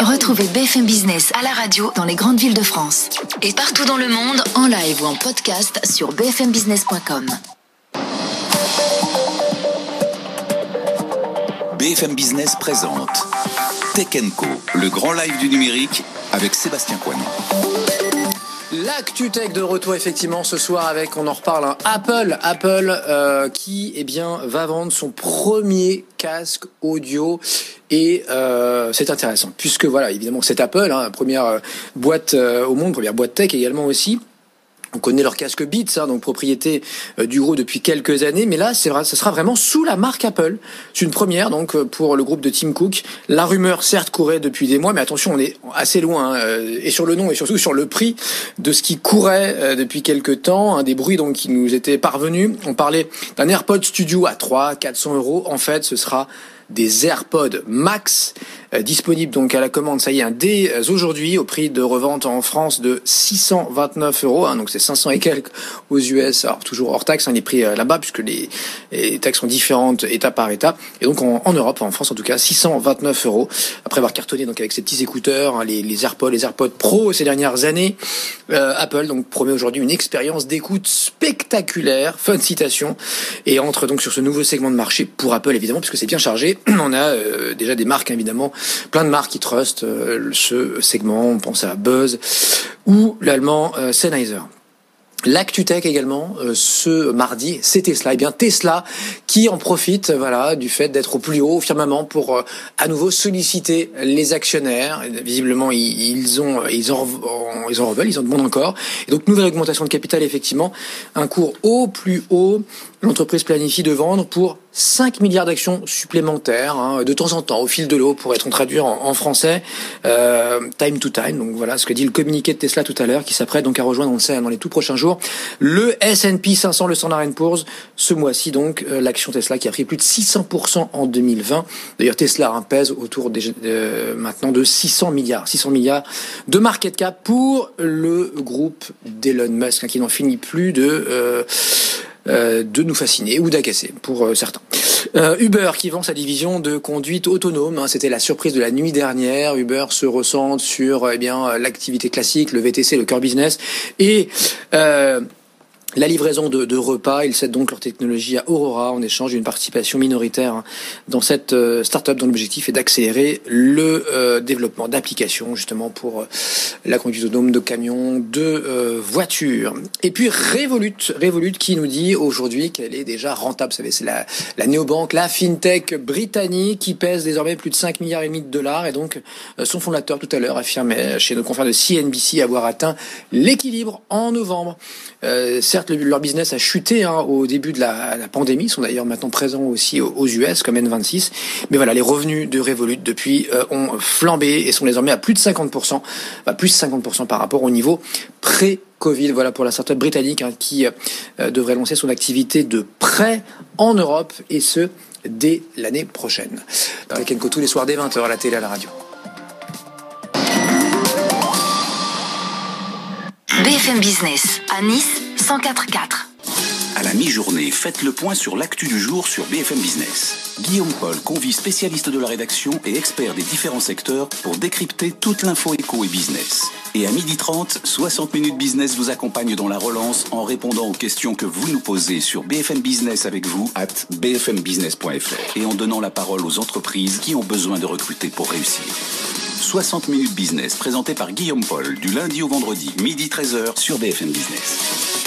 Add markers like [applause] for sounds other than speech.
Retrouvez BFM Business à la radio dans les grandes villes de France. Et partout dans le monde, en live ou en podcast sur bfmbusiness.com. BFM Business présente Tech Co, le grand live du numérique avec Sébastien Coinon. L'actu tech de retour effectivement ce soir avec, on en reparle, un Apple, Apple euh, qui eh bien va vendre son premier casque audio et euh, c'est intéressant puisque voilà évidemment c'est Apple, hein, première euh, boîte au monde, première boîte tech également aussi. On connaît leur casque Beats, hein, donc propriété euh, du gros depuis quelques années, mais là, c'est ce sera vraiment sous la marque Apple. C'est une première, donc euh, pour le groupe de Tim Cook. La rumeur, certes, courait depuis des mois, mais attention, on est assez loin, hein, euh, et sur le nom et surtout sur le prix de ce qui courait depuis quelques temps. Un des bruits donc qui nous étaient parvenus. On parlait d'un AirPod Studio à 3, 400 euros. En fait, ce sera des AirPods Max euh, disponibles donc à la commande, ça y est, dès euh, aujourd'hui au prix de revente en France de 629 euros, hein, donc c'est 500 et quelques aux US, alors toujours hors taxe, hein, les prix euh, là-bas puisque les, les, taxes sont différentes état par état, et donc en, en, Europe, en France en tout cas, 629 euros. Après avoir cartonné donc avec ces petits écouteurs, hein, les, les, AirPods, les AirPods Pro ces dernières années, Apple donc promet aujourd'hui une expérience d'écoute spectaculaire, fin de citation, et entre donc sur ce nouveau segment de marché pour Apple évidemment puisque c'est bien chargé [clears throat] on a euh, déjà des marques évidemment, plein de marques qui trustent euh, ce segment. On pense à Buzz ou l'allemand euh, Sennheiser. L'ActuTech également, ce mardi, c'est Tesla. Et eh bien Tesla qui en profite voilà, du fait d'être au plus haut au firmament pour à nouveau solliciter les actionnaires. Visiblement, ils, ont, ils, en, ils en ils en demandent encore. Et donc, nouvelle augmentation de capital, effectivement. Un cours au plus haut. L'entreprise planifie de vendre pour 5 milliards d'actions supplémentaires hein, de temps en temps, au fil de l'eau, pour être traduit en, en français, euh, time to time. Donc voilà ce que dit le communiqué de Tesla tout à l'heure, qui s'apprête donc à rejoindre, on le sait, dans les tout prochains jours, le S&P 500, le Standard Poor's. Ce mois-ci, donc, euh, l'action Tesla qui a pris plus de 600% en 2020. D'ailleurs, Tesla hein, pèse autour des, euh, maintenant de 600 milliards, 600 milliards de market cap pour le groupe d'Elon Musk, hein, qui n'en finit plus de euh, de nous fasciner ou d'agacer pour euh, certains. Euh, Uber qui vend sa division de conduite autonome, hein, c'était la surprise de la nuit dernière. Uber se ressent sur eh bien l'activité classique, le VTC, le core business et la livraison de, de, repas, ils cèdent donc leur technologie à Aurora en échange d'une participation minoritaire dans cette euh, start-up dont l'objectif est d'accélérer le euh, développement d'applications justement pour euh, la conduite autonome de camions, de voitures. Et puis Revolut, Revolut qui nous dit aujourd'hui qu'elle est déjà rentable. Vous savez, c'est la, la néobanque, la fintech britannique qui pèse désormais plus de 5 milliards et demi de dollars et donc son fondateur tout à l'heure affirmait chez nos confrères de CNBC avoir atteint l'équilibre en novembre. Leur business a chuté hein, au début de la, pandémie. Ils sont d'ailleurs maintenant présents aussi aux, US comme N26. Mais voilà, les revenus de Revolut depuis euh, ont flambé et sont désormais à plus de 50%, bah, plus de 50% par rapport au niveau pré-Covid. Voilà pour la startup britannique hein, qui euh, devrait lancer son activité de prêt en Europe et ce dès l'année prochaine. Avec Enco tous les soirs dès 20h à la télé à la radio. BFM Business à Nice 104.4. À la mi-journée, faites le point sur l'actu du jour sur BFM Business. Guillaume Paul convie spécialistes de la rédaction et experts des différents secteurs pour décrypter toute l'info éco et business. Et à 12h30, 60 minutes business vous accompagne dans la relance en répondant aux questions que vous nous posez sur BFM Business avec vous at bfmbusiness.fr et en donnant la parole aux entreprises qui ont besoin de recruter pour réussir. 60 minutes business présenté par Guillaume Paul du lundi au vendredi, midi 13h sur BFM Business.